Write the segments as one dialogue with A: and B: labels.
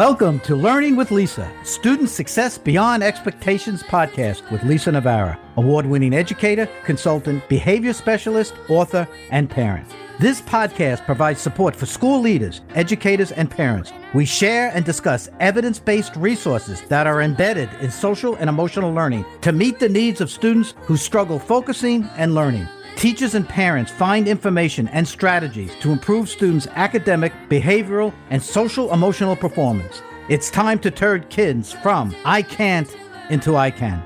A: Welcome to Learning with Lisa, Student Success Beyond Expectations podcast with Lisa Navarra, award winning educator, consultant, behavior specialist, author, and parent. This podcast provides support for school leaders, educators, and parents. We share and discuss evidence based resources that are embedded in social and emotional learning to meet the needs of students who struggle focusing and learning. Teachers and parents find information and strategies to improve students' academic, behavioral, and social emotional performance. It's time to turn kids from I can't into I can.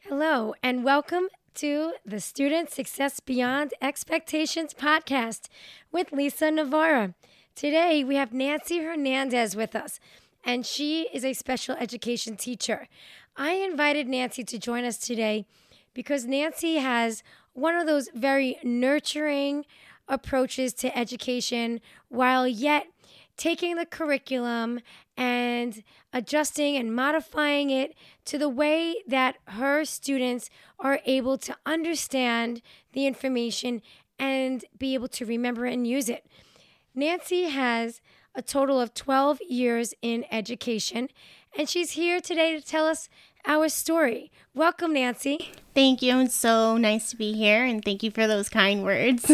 B: Hello, and welcome to the Student Success Beyond Expectations podcast with Lisa Navarra. Today we have Nancy Hernandez with us and she is a special education teacher. I invited Nancy to join us today because Nancy has one of those very nurturing approaches to education while yet taking the curriculum and adjusting and modifying it to the way that her students are able to understand the information and be able to remember and use it. Nancy has a total of 12 years in education, and she's here today to tell us our story. Welcome, Nancy.
C: Thank you. It's so nice to be here, and thank you for those kind words.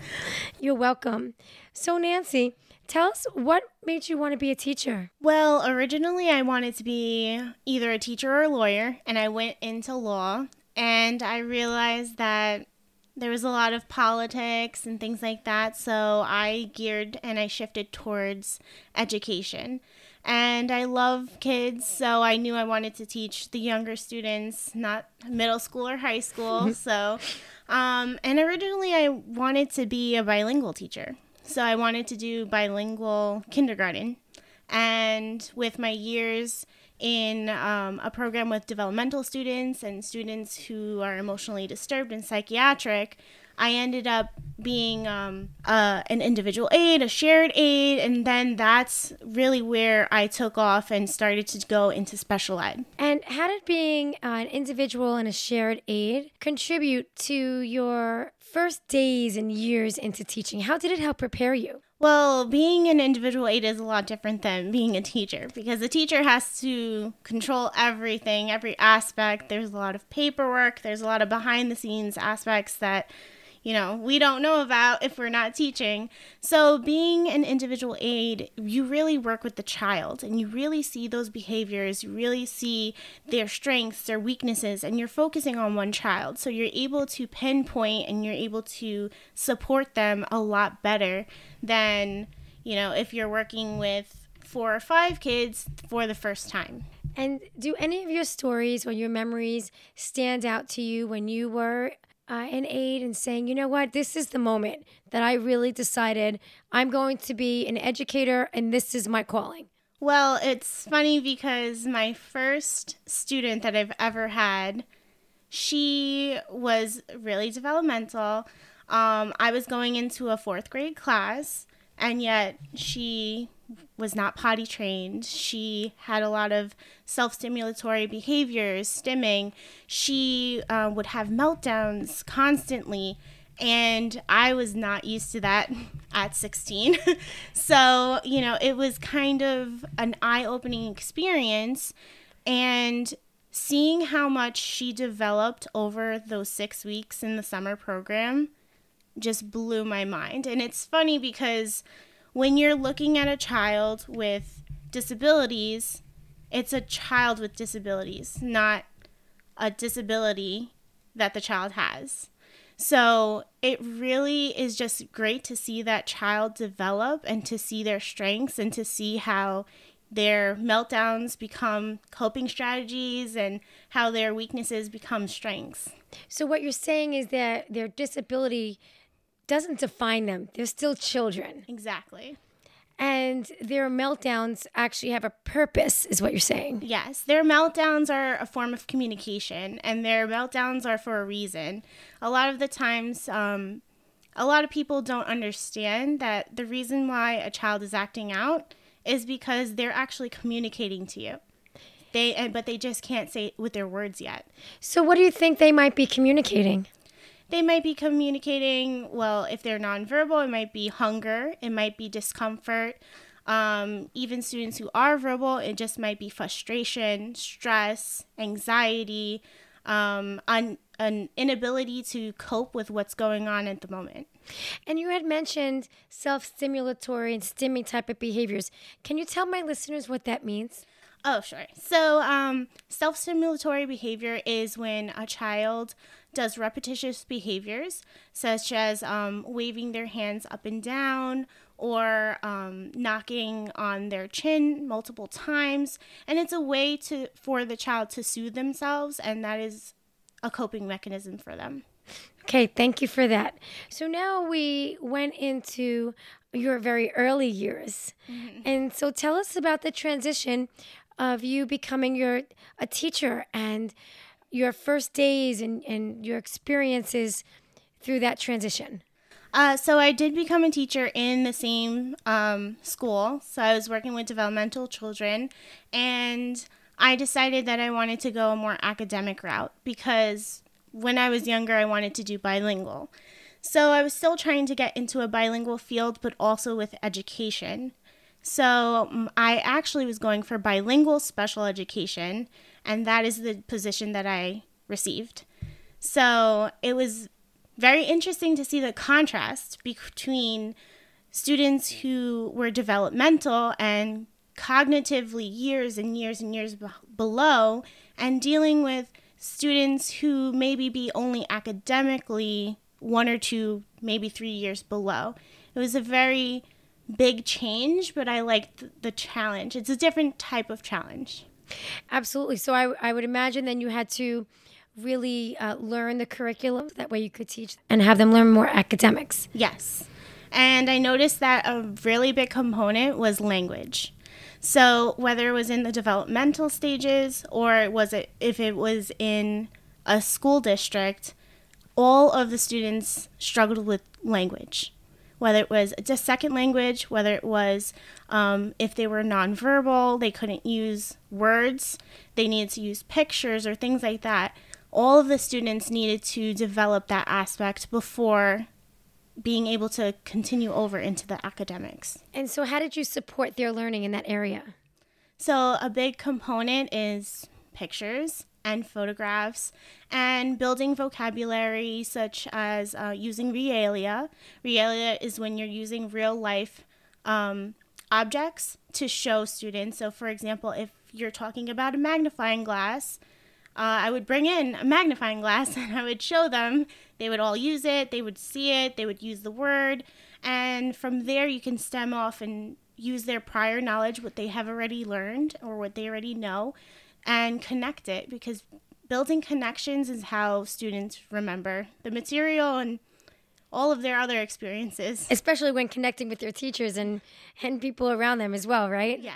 B: You're welcome. So, Nancy, tell us what made you want to be a teacher?
C: Well, originally I wanted to be either a teacher or a lawyer, and I went into law, and I realized that there was a lot of politics and things like that. So I geared and I shifted towards education. And I love kids, so I knew I wanted to teach the younger students, not middle school or high school. so, um, and originally I wanted to be a bilingual teacher. So I wanted to do bilingual kindergarten. And with my years in um, a program with developmental students and students who are emotionally disturbed and psychiatric, I ended up being um, uh, an individual aide, a shared aide, and then that's really where I took off and started to go into special ed.
B: And how did being uh, an individual and a shared aide contribute to your first days and years into teaching? How did it help prepare you?
C: Well, being an individual aide is a lot different than being a teacher because the teacher has to control everything, every aspect. There's a lot of paperwork, there's a lot of behind the scenes aspects that you know, we don't know about if we're not teaching. So, being an individual aide, you really work with the child and you really see those behaviors, you really see their strengths, their weaknesses, and you're focusing on one child. So, you're able to pinpoint and you're able to support them a lot better than, you know, if you're working with four or five kids for the first time.
B: And do any of your stories or your memories stand out to you when you were uh, an aide and saying, you know what, this is the moment that I really decided I'm going to be an educator and this is my calling?
C: Well, it's funny because my first student that I've ever had, she was really developmental. Um, I was going into a fourth grade class, and yet she was not potty trained. She had a lot of self stimulatory behaviors, stimming. She uh, would have meltdowns constantly. And I was not used to that at 16. so, you know, it was kind of an eye opening experience. And seeing how much she developed over those six weeks in the summer program just blew my mind. And it's funny because when you're looking at a child with disabilities, it's a child with disabilities, not a disability that the child has. So it really is just great to see that child develop and to see their strengths and to see how their meltdowns become coping strategies and how their weaknesses become strengths.
B: So, what you're saying is that their disability doesn't define them. They're still children.
C: Exactly.
B: And their meltdowns actually have a purpose, is what you're saying.
C: Yes, their meltdowns are a form of communication, and their meltdowns are for a reason. A lot of the times, um, a lot of people don't understand that the reason why a child is acting out is because they're actually communicating to you. They, but they just can't say it with their words yet.
B: So, what do you think they might be communicating?
C: They might be communicating, well, if they're nonverbal, it might be hunger, it might be discomfort. Um, even students who are verbal, it just might be frustration, stress, anxiety, um, un- an inability to cope with what's going on at the moment.
B: And you had mentioned self stimulatory and stimming type of behaviors. Can you tell my listeners what that means?
C: Oh, sure. So, um, self stimulatory behavior is when a child does repetitious behaviors, such as um, waving their hands up and down or um, knocking on their chin multiple times. And it's a way to for the child to soothe themselves, and that is a coping mechanism for them.
B: Okay, thank you for that. So now we went into your very early years. Mm-hmm. And so tell us about the transition of you becoming your a teacher and your first days and, and your experiences through that transition.
C: Uh, so I did become a teacher in the same um, school. So I was working with developmental children, and I decided that I wanted to go a more academic route because when I was younger, I wanted to do bilingual. So I was still trying to get into a bilingual field, but also with education. So um, I actually was going for bilingual special education, and that is the position that I received. So it was very interesting to see the contrast between students who were developmental and cognitively years and years and years below, and dealing with students who maybe be only academically one or two, maybe three years below. It was a very big change, but I liked the challenge. It's a different type of challenge.
B: Absolutely. So I, I would imagine then you had to really uh, learn the curriculum. That way you could teach and have them learn more academics.
C: Yes. And I noticed that a really big component was language. So whether it was in the developmental stages or was it if it was in a school district, all of the students struggled with language whether it was a second language, whether it was um, if they were nonverbal, they couldn't use words, they needed to use pictures or things like that. All of the students needed to develop that aspect before being able to continue over into the academics.
B: And so, how did you support their learning in that area?
C: So, a big component is pictures and photographs and building vocabulary such as uh, using realia. Realia is when you're using real life um, objects to show students. So, for example, if you're talking about a magnifying glass, uh, I would bring in a magnifying glass and I would show them. They would all use it, they would see it, they would use the word. And from there, you can stem off and use their prior knowledge, what they have already learned or what they already know, and connect it because building connections is how students remember the material and all of their other experiences.
B: Especially when connecting with their teachers and, and people around them as well, right?
C: Yes.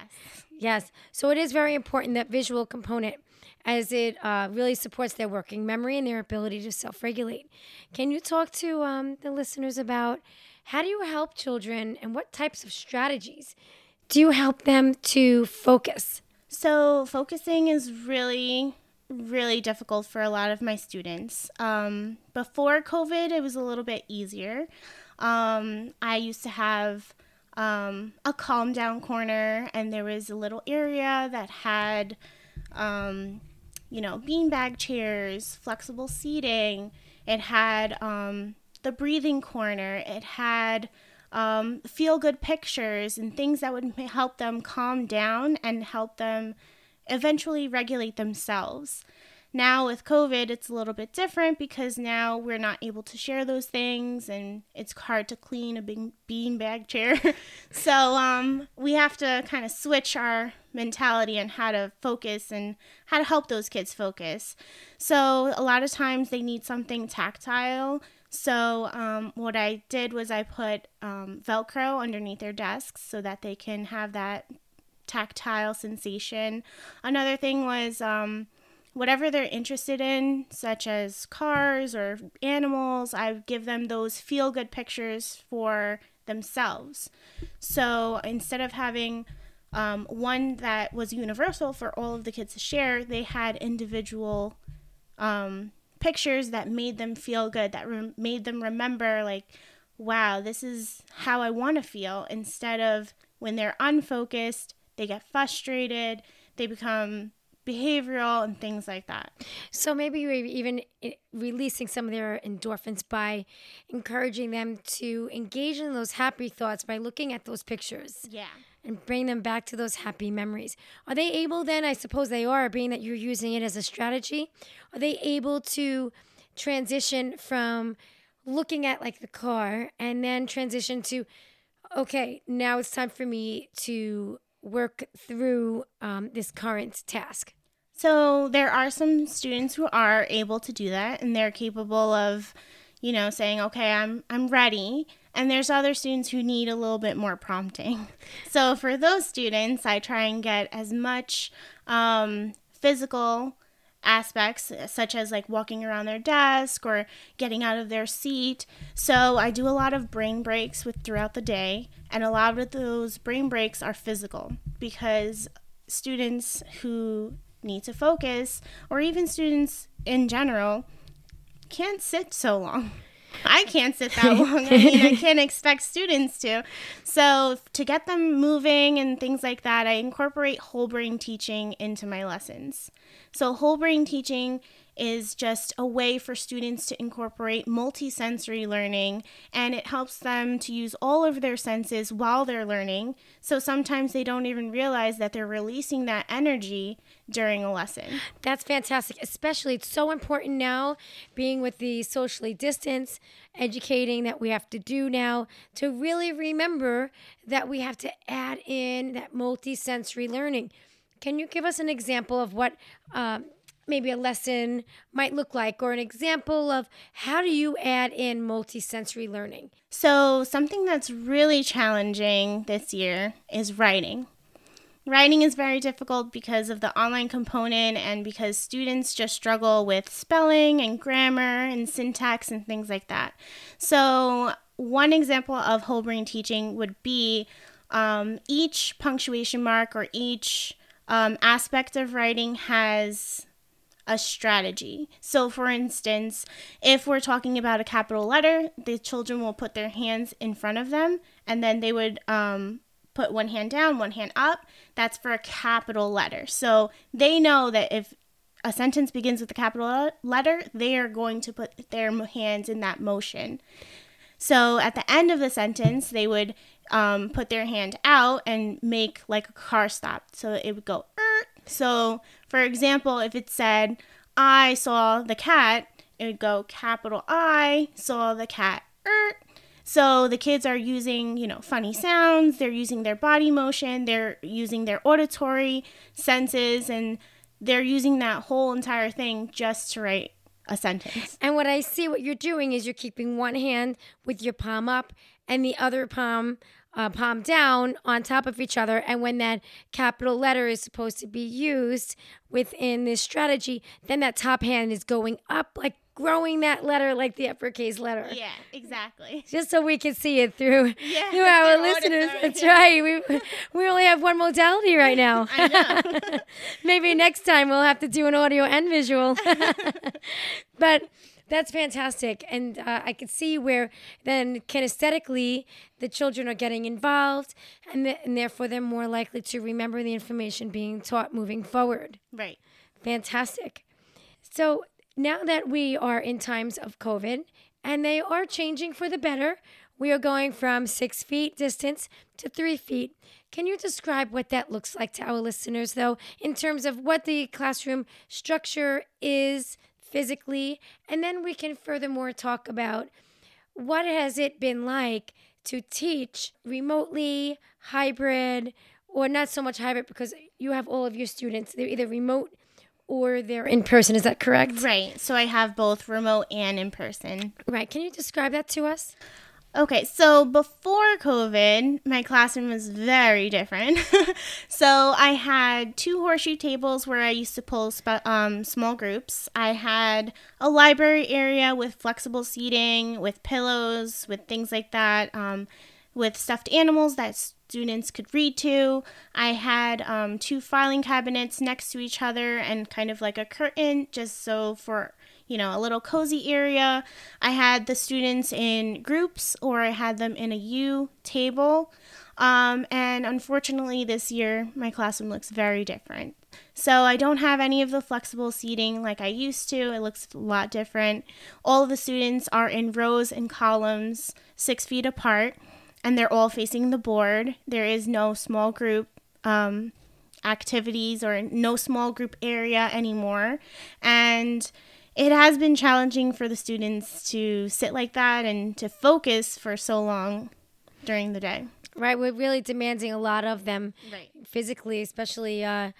B: Yes. So it is very important that visual component as it uh, really supports their working memory and their ability to self regulate. Can you talk to um, the listeners about how do you help children and what types of strategies do you help them to focus?
C: So, focusing is really, really difficult for a lot of my students. Um, before COVID, it was a little bit easier. Um, I used to have um, a calm down corner, and there was a little area that had, um, you know, beanbag chairs, flexible seating. It had um, the breathing corner. It had um, feel good pictures and things that would help them calm down and help them eventually regulate themselves. Now, with COVID, it's a little bit different because now we're not able to share those things and it's hard to clean a big beanbag chair. so, um, we have to kind of switch our mentality and how to focus and how to help those kids focus. So, a lot of times they need something tactile so um, what I did was I put um, Velcro underneath their desks so that they can have that tactile sensation. Another thing was um, whatever they're interested in, such as cars or animals, I give them those feel good pictures for themselves. So instead of having um, one that was universal for all of the kids to share, they had individual um, pictures that made them feel good, that re- made them remember, like, wow, this is how I want to feel, instead of when they're unfocused, they get frustrated, they become behavioral and things like that.
B: So maybe you're even eh, releasing some of their endorphins by encouraging them to engage in those happy thoughts by looking at those pictures.
C: Yeah.
B: And bring them back to those happy memories. Are they able then, I suppose they are, being that you're using it as a strategy, are they able to transition from looking at like the car and then transition to, okay, now it's time for me to work through um, this current task?
C: So there are some students who are able to do that and they're capable of, you know, saying, "Okay, I'm I'm ready." And there's other students who need a little bit more prompting. So for those students, I try and get as much um, physical aspects such as like walking around their desk or getting out of their seat. So I do a lot of brain breaks with throughout the day and a lot of those brain breaks are physical because students who need to focus, or even students in general, can't sit so long. I can't sit that long. I mean, I can't expect students to. So, to get them moving and things like that, I incorporate whole brain teaching into my lessons. So, whole brain teaching is just a way for students to incorporate multisensory learning and it helps them to use all of their senses while they're learning. So sometimes they don't even realize that they're releasing that energy during a lesson.
B: That's fantastic. Especially, it's so important now being with the socially distance educating that we have to do now to really remember that we have to add in that multisensory learning. Can you give us an example of what? Um, maybe a lesson might look like or an example of how do you add in multisensory learning?
C: So, something that's really challenging this year is writing. Writing is very difficult because of the online component and because students just struggle with spelling and grammar and syntax and things like that. So, one example of whole brain teaching would be um, each punctuation mark or each um, aspect of writing has a strategy. So, for instance, if we're talking about a capital letter, the children will put their hands in front of them and then they would um, put one hand down, one hand up. That's for a capital letter. So, they know that if a sentence begins with a capital letter, they are going to put their hands in that motion. So, at the end of the sentence, they would um, put their hand out and make like a car stop. So, it would go, so, for example, if it said, I saw the cat, it would go capital I saw the cat. Er. So the kids are using, you know, funny sounds, they're using their body motion, they're using their auditory senses, and they're using that whole entire thing just to write a sentence.
B: And what I see what you're doing is you're keeping one hand with your palm up and the other palm uh, palm down on top of each other. And when that capital letter is supposed to be used within this strategy, then that top hand is going up, like growing that letter like the uppercase letter.
C: Yeah, exactly.
B: Just so we can see it through,
C: yeah,
B: through our listeners. That's right. We, we only have one modality right now. I know. Maybe next time we'll have to do an audio and visual. but that's fantastic. And uh, I could see where then kinesthetically the children are getting involved and, th- and therefore they're more likely to remember the information being taught moving forward.
C: Right.
B: Fantastic. So now that we are in times of COVID and they are changing for the better, we are going from six feet distance to three feet. Can you describe what that looks like to our listeners, though, in terms of what the classroom structure is, physically. And then we can furthermore talk about what has it been like to teach remotely, hybrid, or not so much hybrid because you have all of your students, they're either remote or they're in person. Is that correct?
C: Right. So I have both remote and in person.
B: Right. Can you describe that to us?
C: Okay, so before COVID, my classroom was very different. so I had two horseshoe tables where I used to pull sp- um, small groups. I had a library area with flexible seating, with pillows, with things like that, um, with stuffed animals that students could read to. I had um, two filing cabinets next to each other and kind of like a curtain just so for you know, a little cozy area. I had the students in groups or I had them in a U table. Um, and unfortunately, this year, my classroom looks very different. So I don't have any of the flexible seating like I used to. It looks a lot different. All of the students are in rows and columns, six feet apart, and they're all facing the board. There is no small group um, activities or no small group area anymore. And it has been challenging for the students to sit like that and to focus for so long during the day.
B: Right, we're really demanding a lot of them
C: Right.
B: physically, especially uh,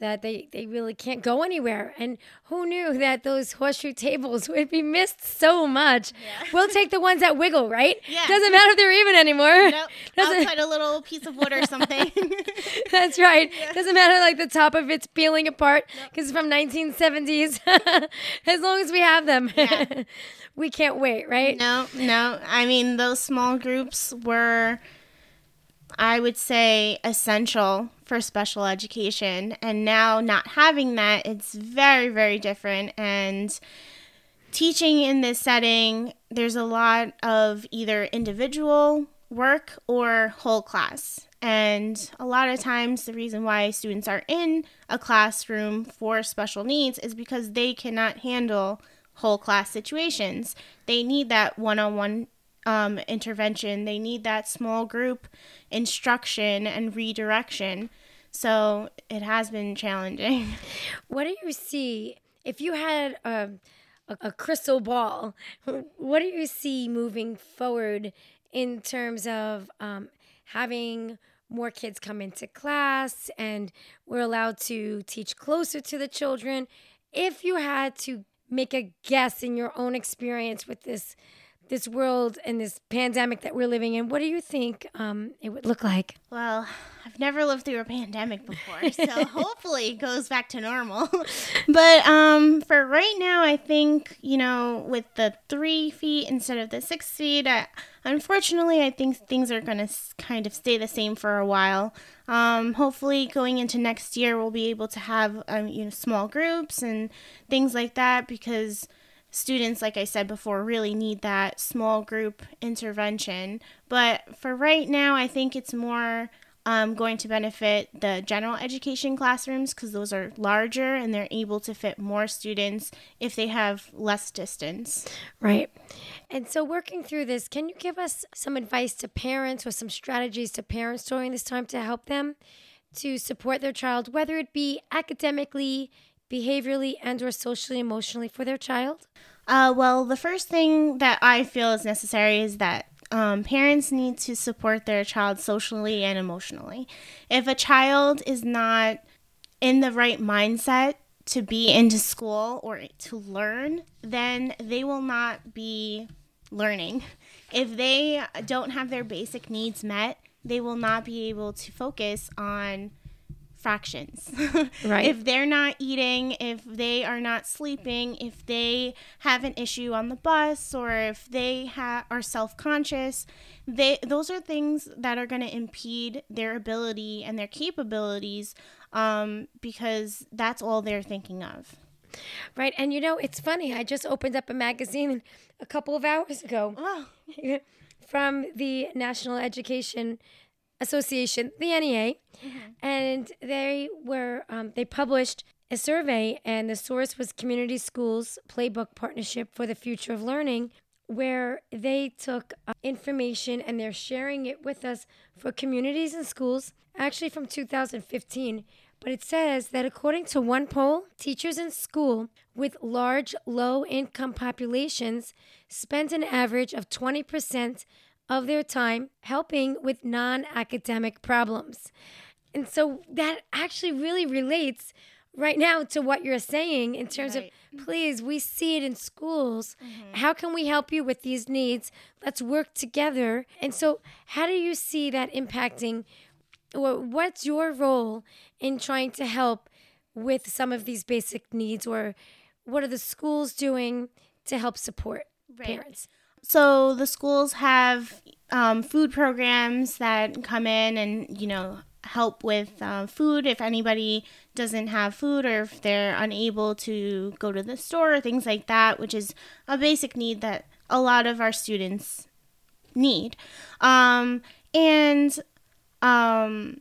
B: that they, they really can't go anywhere. And who knew that those horseshoe tables would be missed so much? We'll take the ones that wiggle, right?
C: Yeah.
B: Doesn't matter if they're even anymore.
C: Nope.
B: Doesn't-
C: I'll put a little piece of wood or something.
B: That's right. Doesn't matter like the top of it's peeling apart because it's from 1970s. as long as we have them,
C: Yeah.
B: we can't wait, right?
C: no, no. I mean, those small groups were, I would say, essential for special education. And now not having that, it's very, very different. And teaching in this setting, there's a lot of either individual work or whole class. And a lot of times, the reason why students are in a classroom for special needs is because they cannot handle whole class situations. They need that one on one intervention, they need that small group instruction and redirection. So it has been challenging.
B: What do you see if you had a, a, a crystal ball? What do you see moving forward in terms of um, having more kids come into class and we're allowed to teach closer to the children? If you had to make a guess in your own experience with this this world and this pandemic that we're living in, what do you think um, it would look like?
C: Well, I've never lived through a pandemic before, so hopefully it goes back to normal. but um, for right now, I think, you know, with the three feet instead of the six feet, I, unfortunately, I think things are going to kind of stay the same for a while. Um, hopefully, going into next year, we'll be able to have, um, you know, small groups and things like that because students, like I said before, really need that small group intervention. But for right now, I think it's more um, going to benefit the general education classrooms because those are larger and they're able to fit more students if they have less distance.
B: Right. And so, working through this, can you give us some advice to parents or some strategies to parents during this time to help them to support their child, whether it be academically, behaviorally, and or socially, emotionally for their child?
C: Uh, well, the first thing that I feel is necessary is that um, parents need to support their child socially and emotionally. If a child is not in the right mindset to be into school or to learn, then they will not be learning. If they don't have their basic needs met, they will not be able to focus on fractions.
B: Right.
C: if they're not eating, if they are not sleeping, if they have an issue on the bus or if they ha- are self-conscious, they those are things that are going to impede their ability and their capabilities um, because that's all they're thinking of.
B: Right. And you know, it's funny. I just opened up a magazine a couple of hours ago
C: Oh,
B: from the National Education Association, the NEA, and they were um, they published a survey, and the source was Community Schools Playbook Partnership for the Future of Learning, where they took uh, information and they're sharing it with us for communities and schools, actually from 2015. But it says that according to one poll, teachers in school with large low income populations spend an average of 20% of their time helping with non academic problems. And so that actually really relates right now to what you're saying in terms
C: Right.
B: of please, we see it in schools. Mm-hmm. How can we help you with these needs? Let's work together. And so, how do you see that impacting? What's your role in trying to help with some of these basic needs? Or what are the schools doing to help support
C: Right.
B: parents?
C: So the schools have um, food programs that come in and you know help with uh, food if anybody doesn't have food or if they're unable to go to the store or things like that, which is a basic need that a lot of our students need. Um, and um,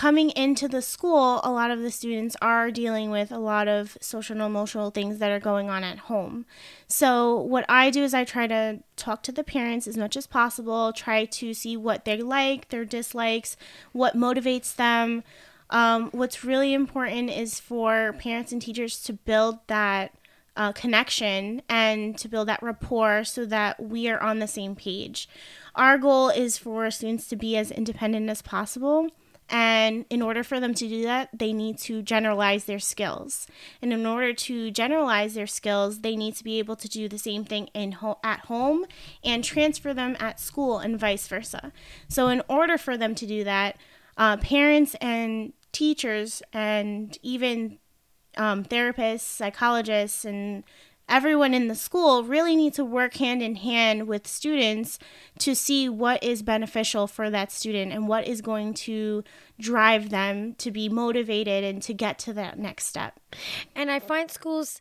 C: coming into the school, a lot of the students are dealing with a lot of social and emotional things that are going on at home. So, what I do is I try to talk to the parents as much as possible, try to see what they like, their dislikes, what motivates them. Um, what's really important is for parents and teachers to build that uh, connection and to build that rapport so that we are on the same page. Our goal is for students to be as independent as possible. And in order for them to do that, they need to generalize their skills. And in order to generalize their skills, they need to be able to do the same thing in ho- at home and transfer them at school and vice versa. So, in order for them to do that, uh, parents and teachers and even um, therapists, psychologists, and everyone in the school really need to work hand in hand with students to see what is beneficial for that student and what is going to drive them to be motivated and to get to that next step.
B: And I find schools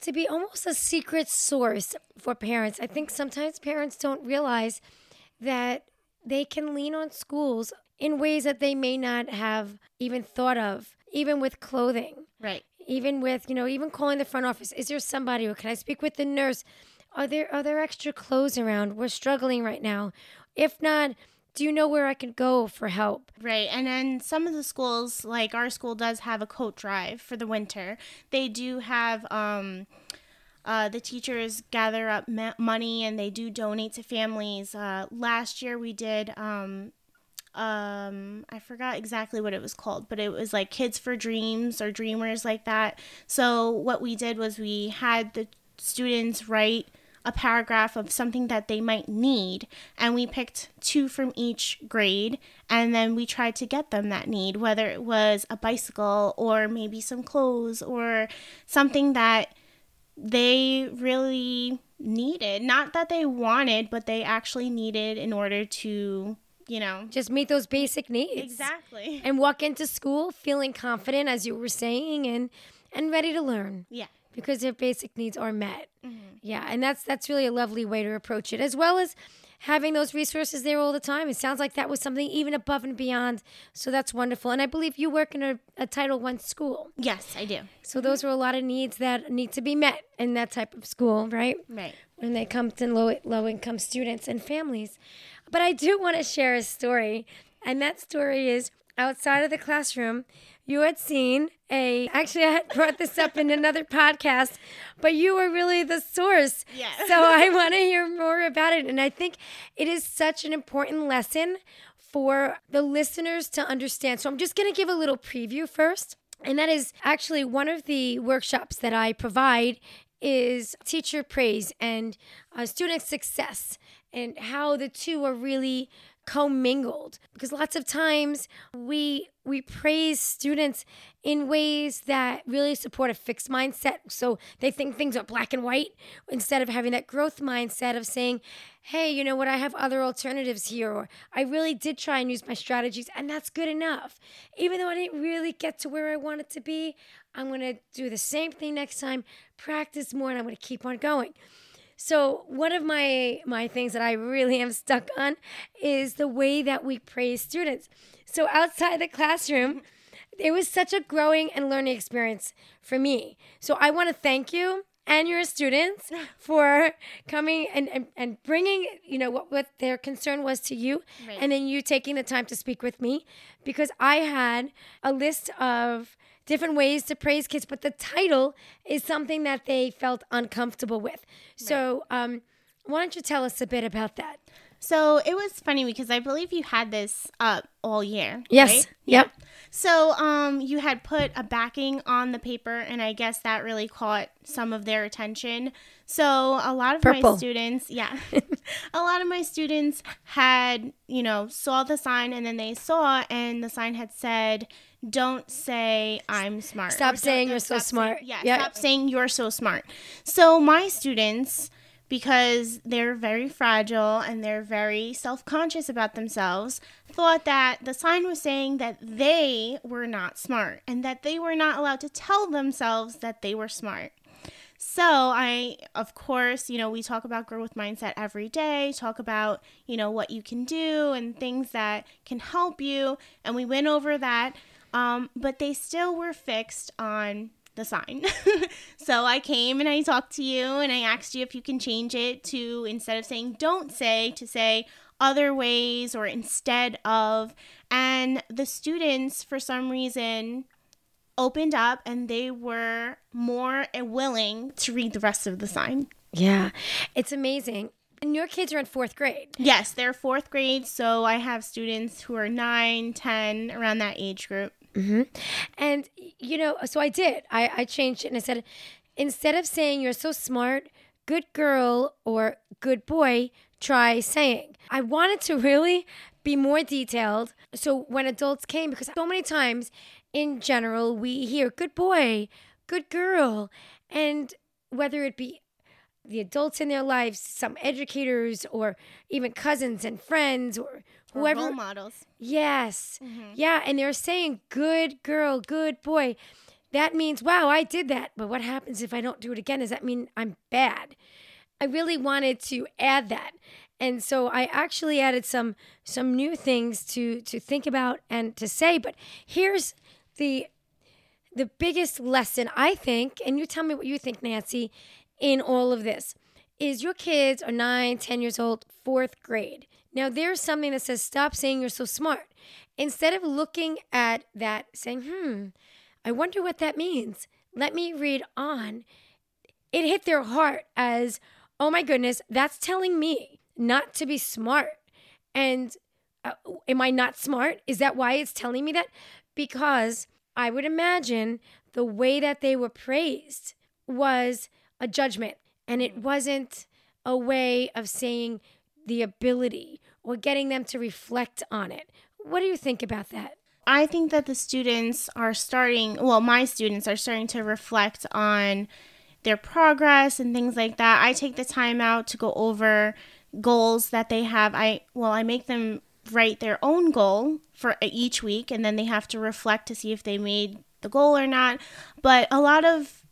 B: to be almost a secret source for parents. I think sometimes parents don't realize that they can lean on schools in ways that they may not have even thought of, even with clothing.
C: Right.
B: Even with, you know, even calling the front office. Is there somebody or can I speak with the nurse? Are there are there extra clothes around? We're struggling right now. If not, do you know where I can go for help?
C: Right. And then some of the schools, like our school does have a coat drive for the winter. They do have um uh, the teachers gather up ma- money and they do donate to families. Uh, last year we did um, um I forgot exactly what it was called, but it was like Kids for Dreams or Dreamers like that. So what we did was we had the students write a paragraph of something that they might need and we picked two from each grade and then we tried to get them that need whether it was a bicycle or maybe some clothes or something that they really needed not that they wanted but they actually needed in order to you know.
B: Just meet those basic needs.
C: Exactly.
B: And walk into school feeling confident as you were saying and and ready to learn.
C: Yeah.
B: Because their basic needs are met. Mm-hmm. yeah and that's that's really a lovely way to approach it as well as having those resources there all the time. It sounds like that was something even above and beyond. So that's wonderful. And i believe you work in a, a title one school.
C: Yes i do.
B: So those are a lot of needs that need to be met in that type of school right?
C: Right.
B: When they come to low low income students and families but I do want to share a story, and that story is outside of the classroom. You had seen a, actually, I had brought this up in another podcast, but you were really the source.
C: Yeah.
B: So I want to hear more about it. And I think it is such an important lesson for the listeners to understand. So I'm just going to give a little preview first. And that is actually one of the workshops that I provide is teacher praise and uh, student success and how the two are really commingled. Because lots of times we we praise students in ways that really support a fixed mindset. So they think things are black and white instead of having that growth mindset of saying hey you know what? I have other alternatives here or i really did try and use my strategies and that's good enough. Even though i didn't really get to where i wanted to be i'm going to do the same thing next time practice more and i'm going to keep on going so one of my my things that I really am stuck on is the way that we praise students. So outside the classroom, it was such a growing and learning experience for me. So I want to thank you and your students for coming and, and, and bringing, you know, what, what their concern was to you, right. and then you taking the time to speak with me because I had a list of different ways to praise kids, but the title is something that they felt uncomfortable with. Right. So, um, why don't you tell us a bit about that?
C: So it was funny because I believe you had this up all year.
B: Yes.
C: Right?
B: Yep.
C: So um, you had put a backing on the paper, and I guess that really caught some of their attention. So a lot of Purple. my students, yeah, a lot of my students had, you know, saw the sign, and then they saw, and the sign had said, don't say I'm smart.
B: Stop saying you're so smart.
C: Saying, yeah, yep. stop saying you're so smart. So my students because they're very fragile and they're very self conscious about themselves, thought that the sign was saying that they were not smart and that they were not allowed to tell themselves that they were smart. So, I, of course, you know, we talk about growth mindset every day, talk about, you know, what you can do and things that can help you. And we went over that. Um, but they still were fixed on the sign. so I came and I talked to you and I asked you if you can change it to instead of saying don't say, to say other ways or instead of. And the students, for some reason, opened up and they were more willing to read the rest of the sign.
B: Yeah, it's amazing. And your kids are in fourth grade.
C: Yes, they're fourth grade. So I have students who are nine, 10, around that age group.
B: Mm-hmm. And, you know, so I did. I, I changed it and I said, instead of saying you're so smart, good girl, or good boy, try saying. I wanted to really be more detailed. So when adults came, because so many times in general, we hear good boy, good girl. And whether it be the adults in their lives, some educators, or even cousins and friends, or whoever.
C: Role models.
B: Yes. Mm-hmm. Yeah. And they're saying, good girl, good boy. That means, wow, I did that. But what happens if I don't do it again? Does that mean I'm bad? I really wanted to add that. And so I actually added some some new things to to think about and to say, but here's the the biggest lesson I think, and you tell me what you think, Nancy, in all of this, is your kids are nine, ten years old, fourth grade. Now, there's something that says, stop saying you're so smart. Instead of looking at that, saying, hmm, I wonder what that means, let me read on. It hit their heart as, oh my goodness, that's telling me not to be smart. And uh, am I not smart? Is that why it's telling me that? Because I would imagine the way that they were praised was a judgment and it wasn't a way of saying the ability or getting them to reflect on it. What do you think about that?
C: I think that the students are starting, well, my students are starting to reflect on their progress and things like that. I take the time out to go over goals that they have. I well, I make them write their own goal for each week and then they have to reflect to see if they made the goal or not. But a lot of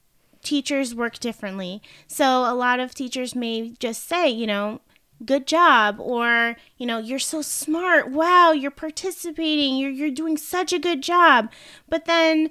C: teachers work differently. So a lot of teachers may just say, you know, good job or you know you're so smart. Wow you're participating. You're you're doing such a good job. But then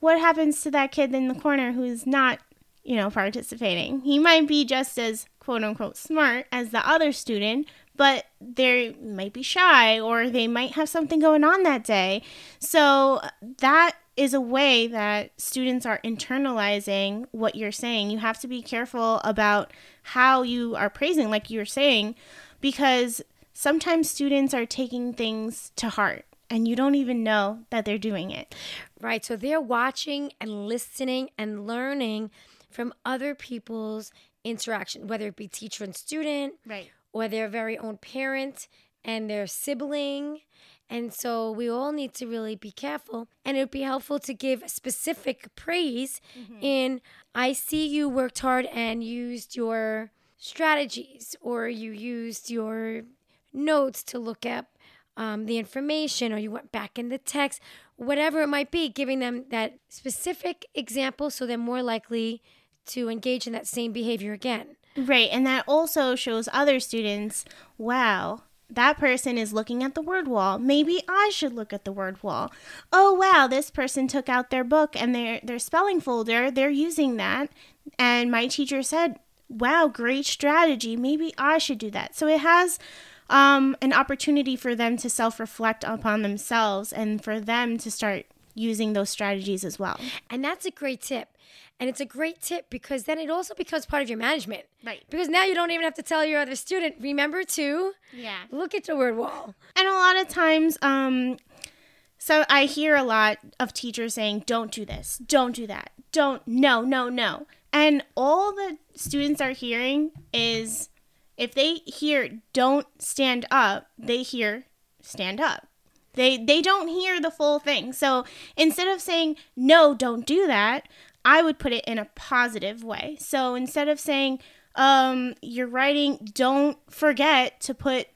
C: what happens to that kid in the corner who's not you know participating? He might be just as quote unquote smart as the other student but they might be shy or they might have something going on that day. So that is a way that students are internalizing what you're saying. You have to be careful about how you are praising, like you were saying, because sometimes students are taking things to heart and you don't even know that they're doing it.
B: Right. So they're watching and listening and learning from other people's interaction, whether it be teacher and student,
C: right,
B: or their very own parent and their sibling and so we all need to really be careful. And it would be helpful to give specific praise mm-hmm. in I see you worked hard and used your strategies, or you used your notes to look up um, the information, or you went back in the text, whatever it might be, giving them that specific example so they're more likely to engage in that same behavior again.
C: Right. And that also shows other students, wow, that person is looking at the word wall. Maybe I should look at the word wall. Oh wow, this person took out their book and their their spelling folder. They're using that. And my teacher said, "Wow, great strategy. Maybe I should do that." So it has um, an opportunity for them to self-reflect upon themselves and for them to start using those strategies as well.
B: And that's a great tip. And it's a great tip because then it also becomes part of your management.
C: Right.
B: Because now you don't even have to tell your other student, remember to
C: yeah.
B: look at the word wall.
C: And a lot of times, um, so I hear a lot of teachers saying, don't do this, don't do that, don't, no, no, no. And all the students are hearing is if they hear don't stand up, they hear stand up. They they don't hear the full thing. So instead of saying no, don't do that, I would put it in a positive way. So instead of saying, um, you're writing, don't forget to put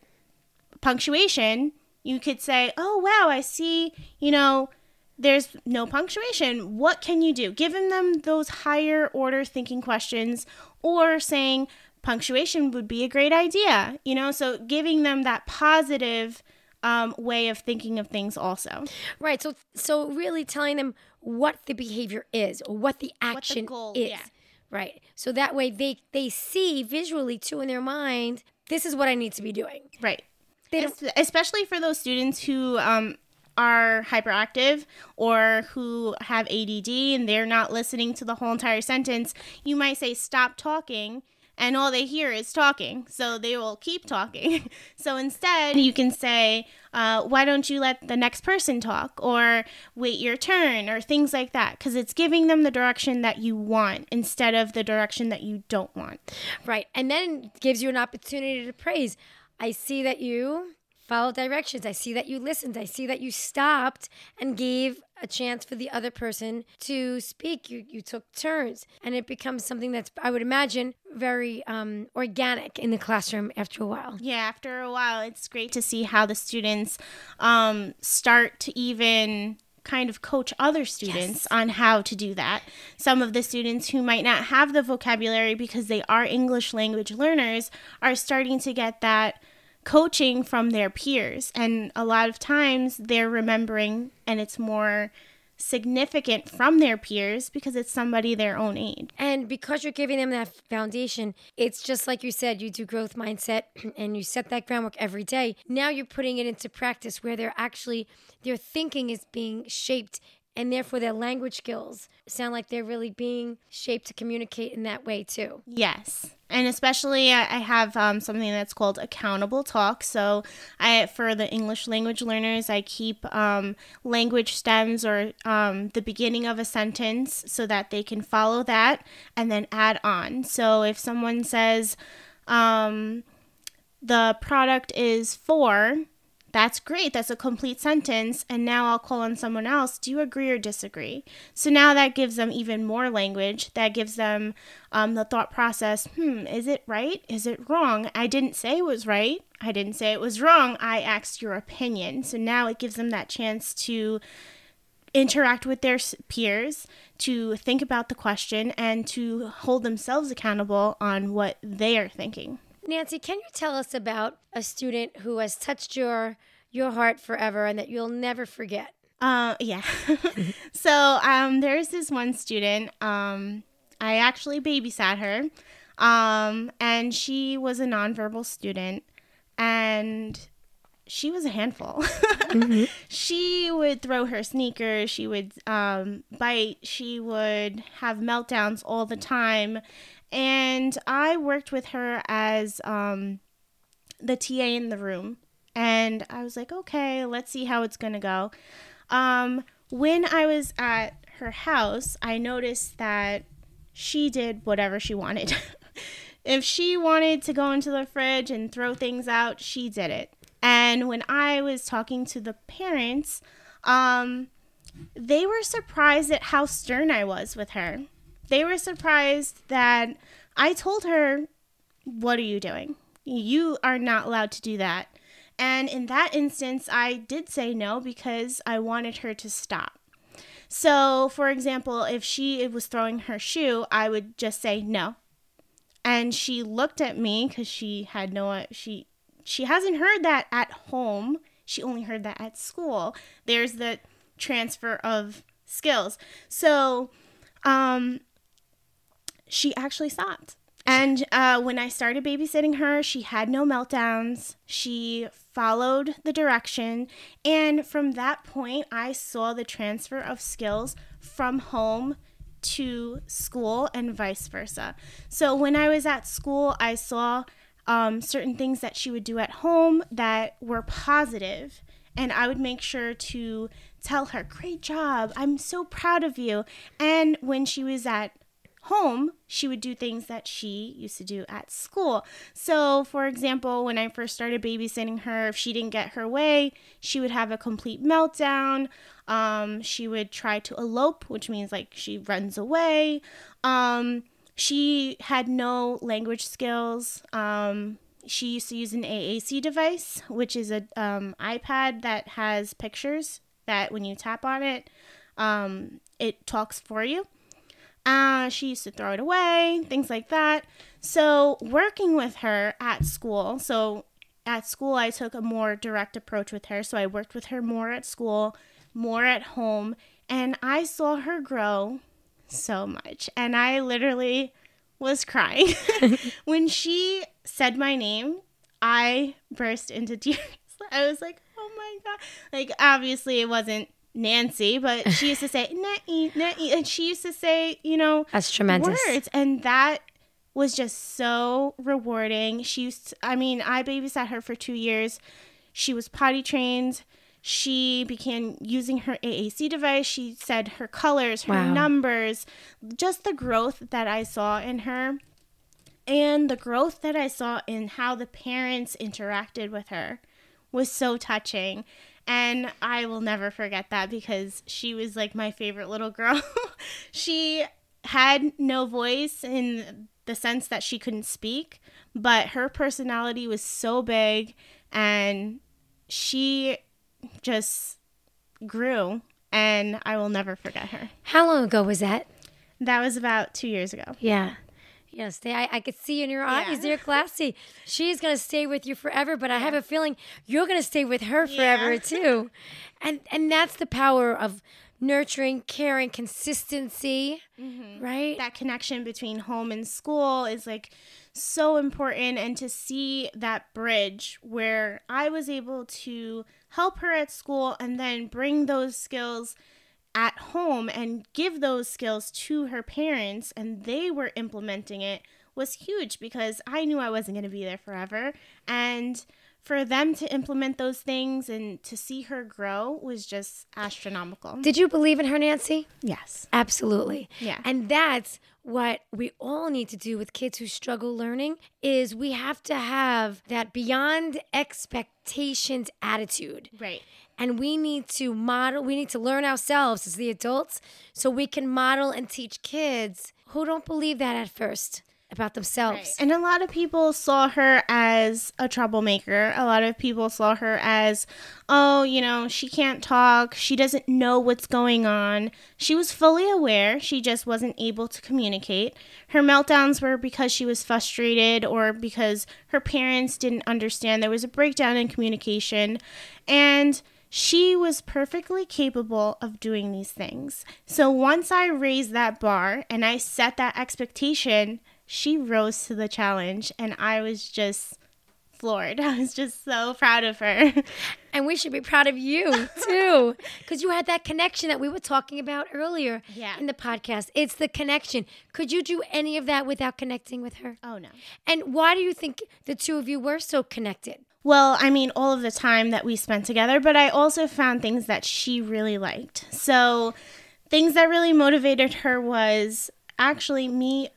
C: punctuation. You could say, oh, wow, I see, you know, there's no punctuation. What can you do? Giving them those higher order thinking questions or saying punctuation would be a great idea, you know, so giving them that positive um, way of thinking of things also.
B: Right. So, so really telling them what the behavior is or what the action
C: what the goal,
B: is.
C: Yeah.
B: Right. So that way they they see visually too in their mind. This is what I need to be doing.
C: Right. Especially for those students who um, are hyperactive or who have ADD and they're not listening to the whole entire sentence, you might say, Stop talking. And all they hear is talking. So they will keep talking. so instead, you can say, uh, Why don't you let the next person talk? Or wait your turn, or things like that. Because it's giving them the direction that you want instead of the direction that you don't want.
B: right. And then gives you an opportunity to praise. I see that you followed directions. I see that you listened. I see that you stopped and gave a chance for the other person to speak. You you took turns, and it becomes something that's I would imagine very um, organic in the classroom after a while.
C: Yeah, after a while, it's great to see how the students um, start to even kind of coach other students
B: Yes.
C: on how to do that. Some of the students who might not have the vocabulary because they are English language learners are starting to get that coaching from their peers. And a lot of times they're remembering, and it's more significant from their peers because it's somebody their own age.
B: And because you're giving them that foundation, it's just like you said, you do growth mindset and you set that groundwork every day. Now you're putting it into practice where they're actually, their thinking is being shaped and therefore their language skills sound like they're really being shaped to communicate in that way too.
C: Yes. And especially, I have um, something that's called accountable talk. So, I for the English language learners, I keep um, language stems or um, the beginning of a sentence so that they can follow that and then add on. So, if someone says um, the product is for, that's great. That's a complete sentence. And now I'll call on someone else. Do you agree or disagree? So now that gives them even more language. That gives them um, the thought process hmm, is it right? Is it wrong? I didn't say it was right. I didn't say it was wrong. I asked your opinion. So now it gives them that chance to interact with their peers, to think about the question, and to hold themselves accountable on what they are thinking.
B: Nancy, can you tell us about a student who has touched your your heart forever and that you'll never forget?
C: Uh, yeah. so um, there's this one student. Um, I actually babysat her, um, and she was a nonverbal student, and she was a handful. She would throw her sneakers. She would um, bite. She would have meltdowns all the time, and I worked with her as um, the TA in the room. And I was like, okay, let's see how it's gonna go. Um, when I was at her house, I noticed that she did whatever she wanted. if she wanted to go into the fridge and throw things out, she did it. And when I was talking to the parents, um, they were surprised at how stern I was with her. They were surprised that I told her, What are you doing? You are not allowed to do that. And in that instance, I did say no because I wanted her to stop. So, for example, if she was throwing her shoe, I would just say no. And she looked at me because she had no she she hasn't heard that at home. She only heard that at school. There's the transfer of skills. So, um, she actually stopped. And uh, when I started babysitting her, she had no meltdowns. She followed the direction. And from that point, I saw the transfer of skills from home to school and vice versa. So when I was at school, I saw um, certain things that she would do at home that were positive, and I would make sure to tell her, Great job, I'm so proud of you. And when she was at home, she would do things that she used to do at school. So, for example, when I first started babysitting her, if she didn't get her way, she would have a complete meltdown. Um, she would try to elope, which means like she runs away. Um, she had no language skills. Um, she used to use an AAC device, which is a um, iPad that has pictures that when you tap on it, um, it talks for you. Uh, she used to throw it away, things like that. So, working with her at school, so at school, I took a more direct approach with her. So, I worked with her more at school, more at home, and I saw her grow so much. And I literally was crying. when she said my name, I burst into tears. I was like, oh my God. Like, obviously, it wasn't Nancy, but she used to say, Nettie. And she used to say, you know,
B: That's tremendous.
C: words. And that was just so rewarding. She used to, I mean, I babysat her for two years. She was potty trained. She began using her AAC device. She said her colors, her
B: Wow.
C: numbers, just the growth that I saw in her and the growth that I saw in how the parents interacted with her was so touching. And I will never forget that because she was like my favorite little girl. she had no voice in the sense that she couldn't speak, but her personality was so big and she just grew and I will never forget her.
B: How long ago was that?
C: That was about 2 years ago.
B: Yeah. Yes, they, I, I could see in your eyes.
C: Yeah.
B: You're classy. She's gonna stay with you forever, but I have a feeling you're gonna stay with her forever
C: Yeah.
B: too. And and that's the power of nurturing, caring, consistency, mm-hmm. right?
C: that connection between home and school is like so important and to see that bridge where I was able to help her at school and then bring those skills at home and give those skills to her parents and they were implementing it was huge because I knew I wasn't going to be there forever and for them to implement those things and to see her grow was just astronomical.
B: Did you believe in her, Nancy?
C: Yes.
B: Absolutely.
C: Yeah.
B: And that's what we all need to do with kids who struggle learning is we have to have that beyond expectations attitude.
C: Right.
B: And we need to model, we need to learn ourselves as the adults so we can model and teach kids who don't believe that at first about themselves.
C: Right. And a lot of people saw her as a troublemaker. A lot of people saw her as, oh, you know, she can't talk. She doesn't know what's going on. She was fully aware. She just wasn't able to communicate. Her meltdowns were because she was frustrated or because her parents didn't understand. There was a breakdown in communication. And she was perfectly capable of doing these things. So once I raised that bar and I set that expectation, she rose to the challenge and I was just floored. I was just so proud of her.
B: And we should be proud of you too, because you had that connection that we were talking about earlier
C: Yeah.
B: in the podcast. It's the connection. Could you do any of that without connecting with her?
C: oh no.
B: And why do you think the two of you were so connected?
C: Well, I mean, all of the time that we spent together, but I also found things that she really liked. So, things that really motivated her was actually me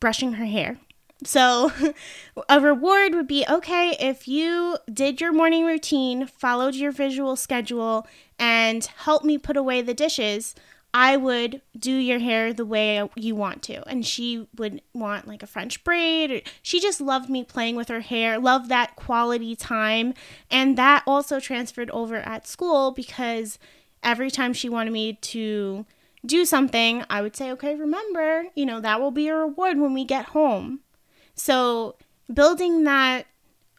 C: brushing her hair. So, a reward would be okay if you did your morning routine, followed your visual schedule, and helped me put away the dishes. I would do your hair the way you want to. And she would want like a French braid. She just loved me playing with her hair, loved that quality time. And that also transferred over at school because every time she wanted me to do something, I would say, okay, remember, you know, that will be a reward when we get home. So building that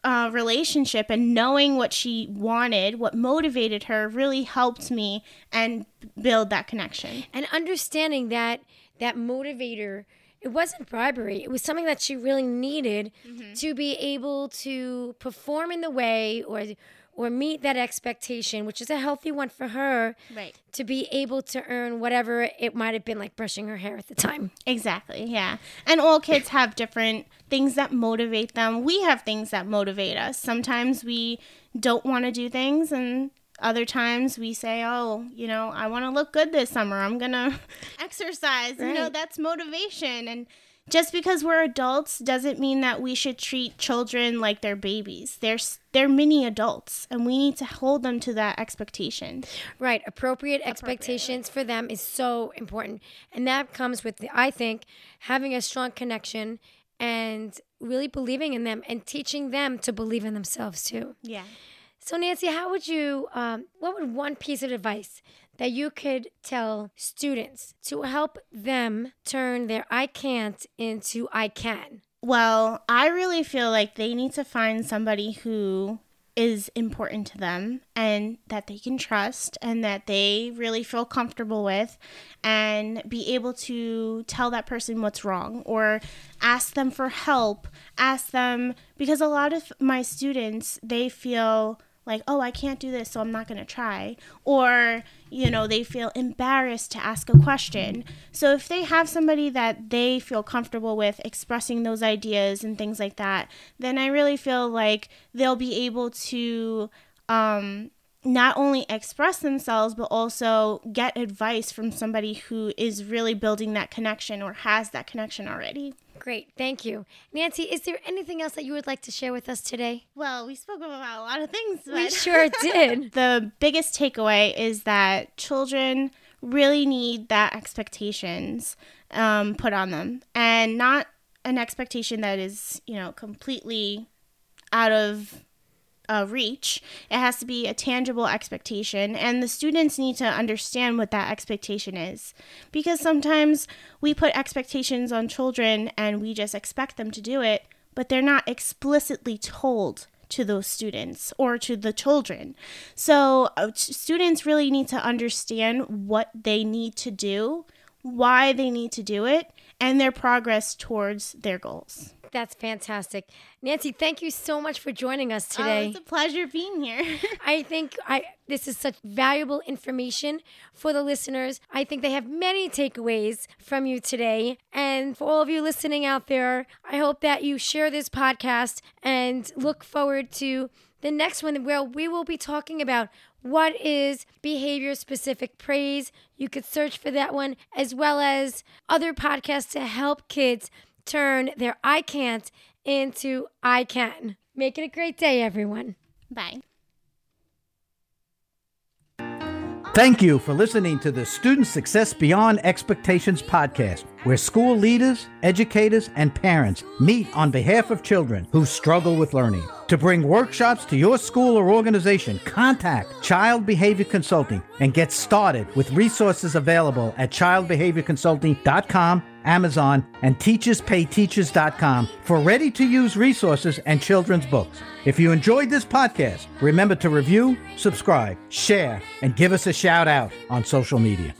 C: uh, relationship and knowing what she wanted, what motivated her, really helped me and build that connection.
B: And understanding that that motivator, it wasn't bribery. It was something that she really needed to be able to perform in the way or or meet that expectation, which is a healthy one for her,
C: Right.
B: to be able to earn whatever it might have been like brushing her hair at the time.
C: Exactly, yeah. And all kids have different things that motivate them. We have things that motivate us. Sometimes we don't want to do things, and other times we say, oh, you know, I want to look good this summer. I'm going to exercise. You know, that's motivation. And just because we're adults doesn't mean that we should treat children like they're babies. They're they're mini adults, and we need to hold them to that expectation.
B: Right. Appropriate expectations for them is so important. And that comes with, the, I think, having a strong connection and really believing in them and teaching them to believe in themselves too.
C: Yeah.
B: So, Nancy, how would you, um, what would one piece of advice that you could tell students to help them turn their I can't into I can?
C: Well, I really feel like they need to find somebody who is important to them and that they can trust and that they really feel comfortable with and be able to tell that person what's wrong or ask them for help ask them because a lot of my students they feel like, oh, I can't do this, so I'm not going to try. Or, you know, they feel embarrassed to ask a question. So if they have somebody that they feel comfortable with expressing those ideas and things like that, then I really feel like they'll be able to um, not only express themselves, but also get advice from somebody who is really building that connection or has that connection already.
B: Great, thank you. Nancy, is there anything else that you would like to share with us today?
C: Well, we spoke about a lot of things.
B: We sure did.
C: the biggest takeaway is that children really need that expectations um, put on them and not an expectation that is you know completely out of uh, reach it has to be a tangible expectation and the students need to understand what that expectation is because sometimes we put expectations on children and we just expect them to do it but they're not explicitly told to those students or to the children. So, uh, students really need to understand what they need to do, why they need to do it, and their progress towards their goals.
B: That's fantastic. Nancy, thank you so much for joining us
C: Oh,
B: today.
C: it's a pleasure being here.
B: I think I this is such valuable information for the listeners. I think they have many takeaways from you today. And for all of you listening out there, I hope that you share this podcast and look forward to the next one where we will be talking about what is behavior specific praise. You could search for that one as well as other podcasts to help kids turn their I can't into I can. Make it a great day, everyone.
C: Bye.
A: Thank you for listening to the Student Success Beyond Expectations podcast, where school leaders, educators, and parents meet on behalf of children who struggle with learning. To bring workshops to your school or organization, contact Child Behavior Consulting and get started with resources available at childbehaviorconsulting.com, Amazon, and teacherspayteachers.com for ready to use resources and children's books. If you enjoyed this podcast, remember to review, subscribe, share, and give us a shout out on social media.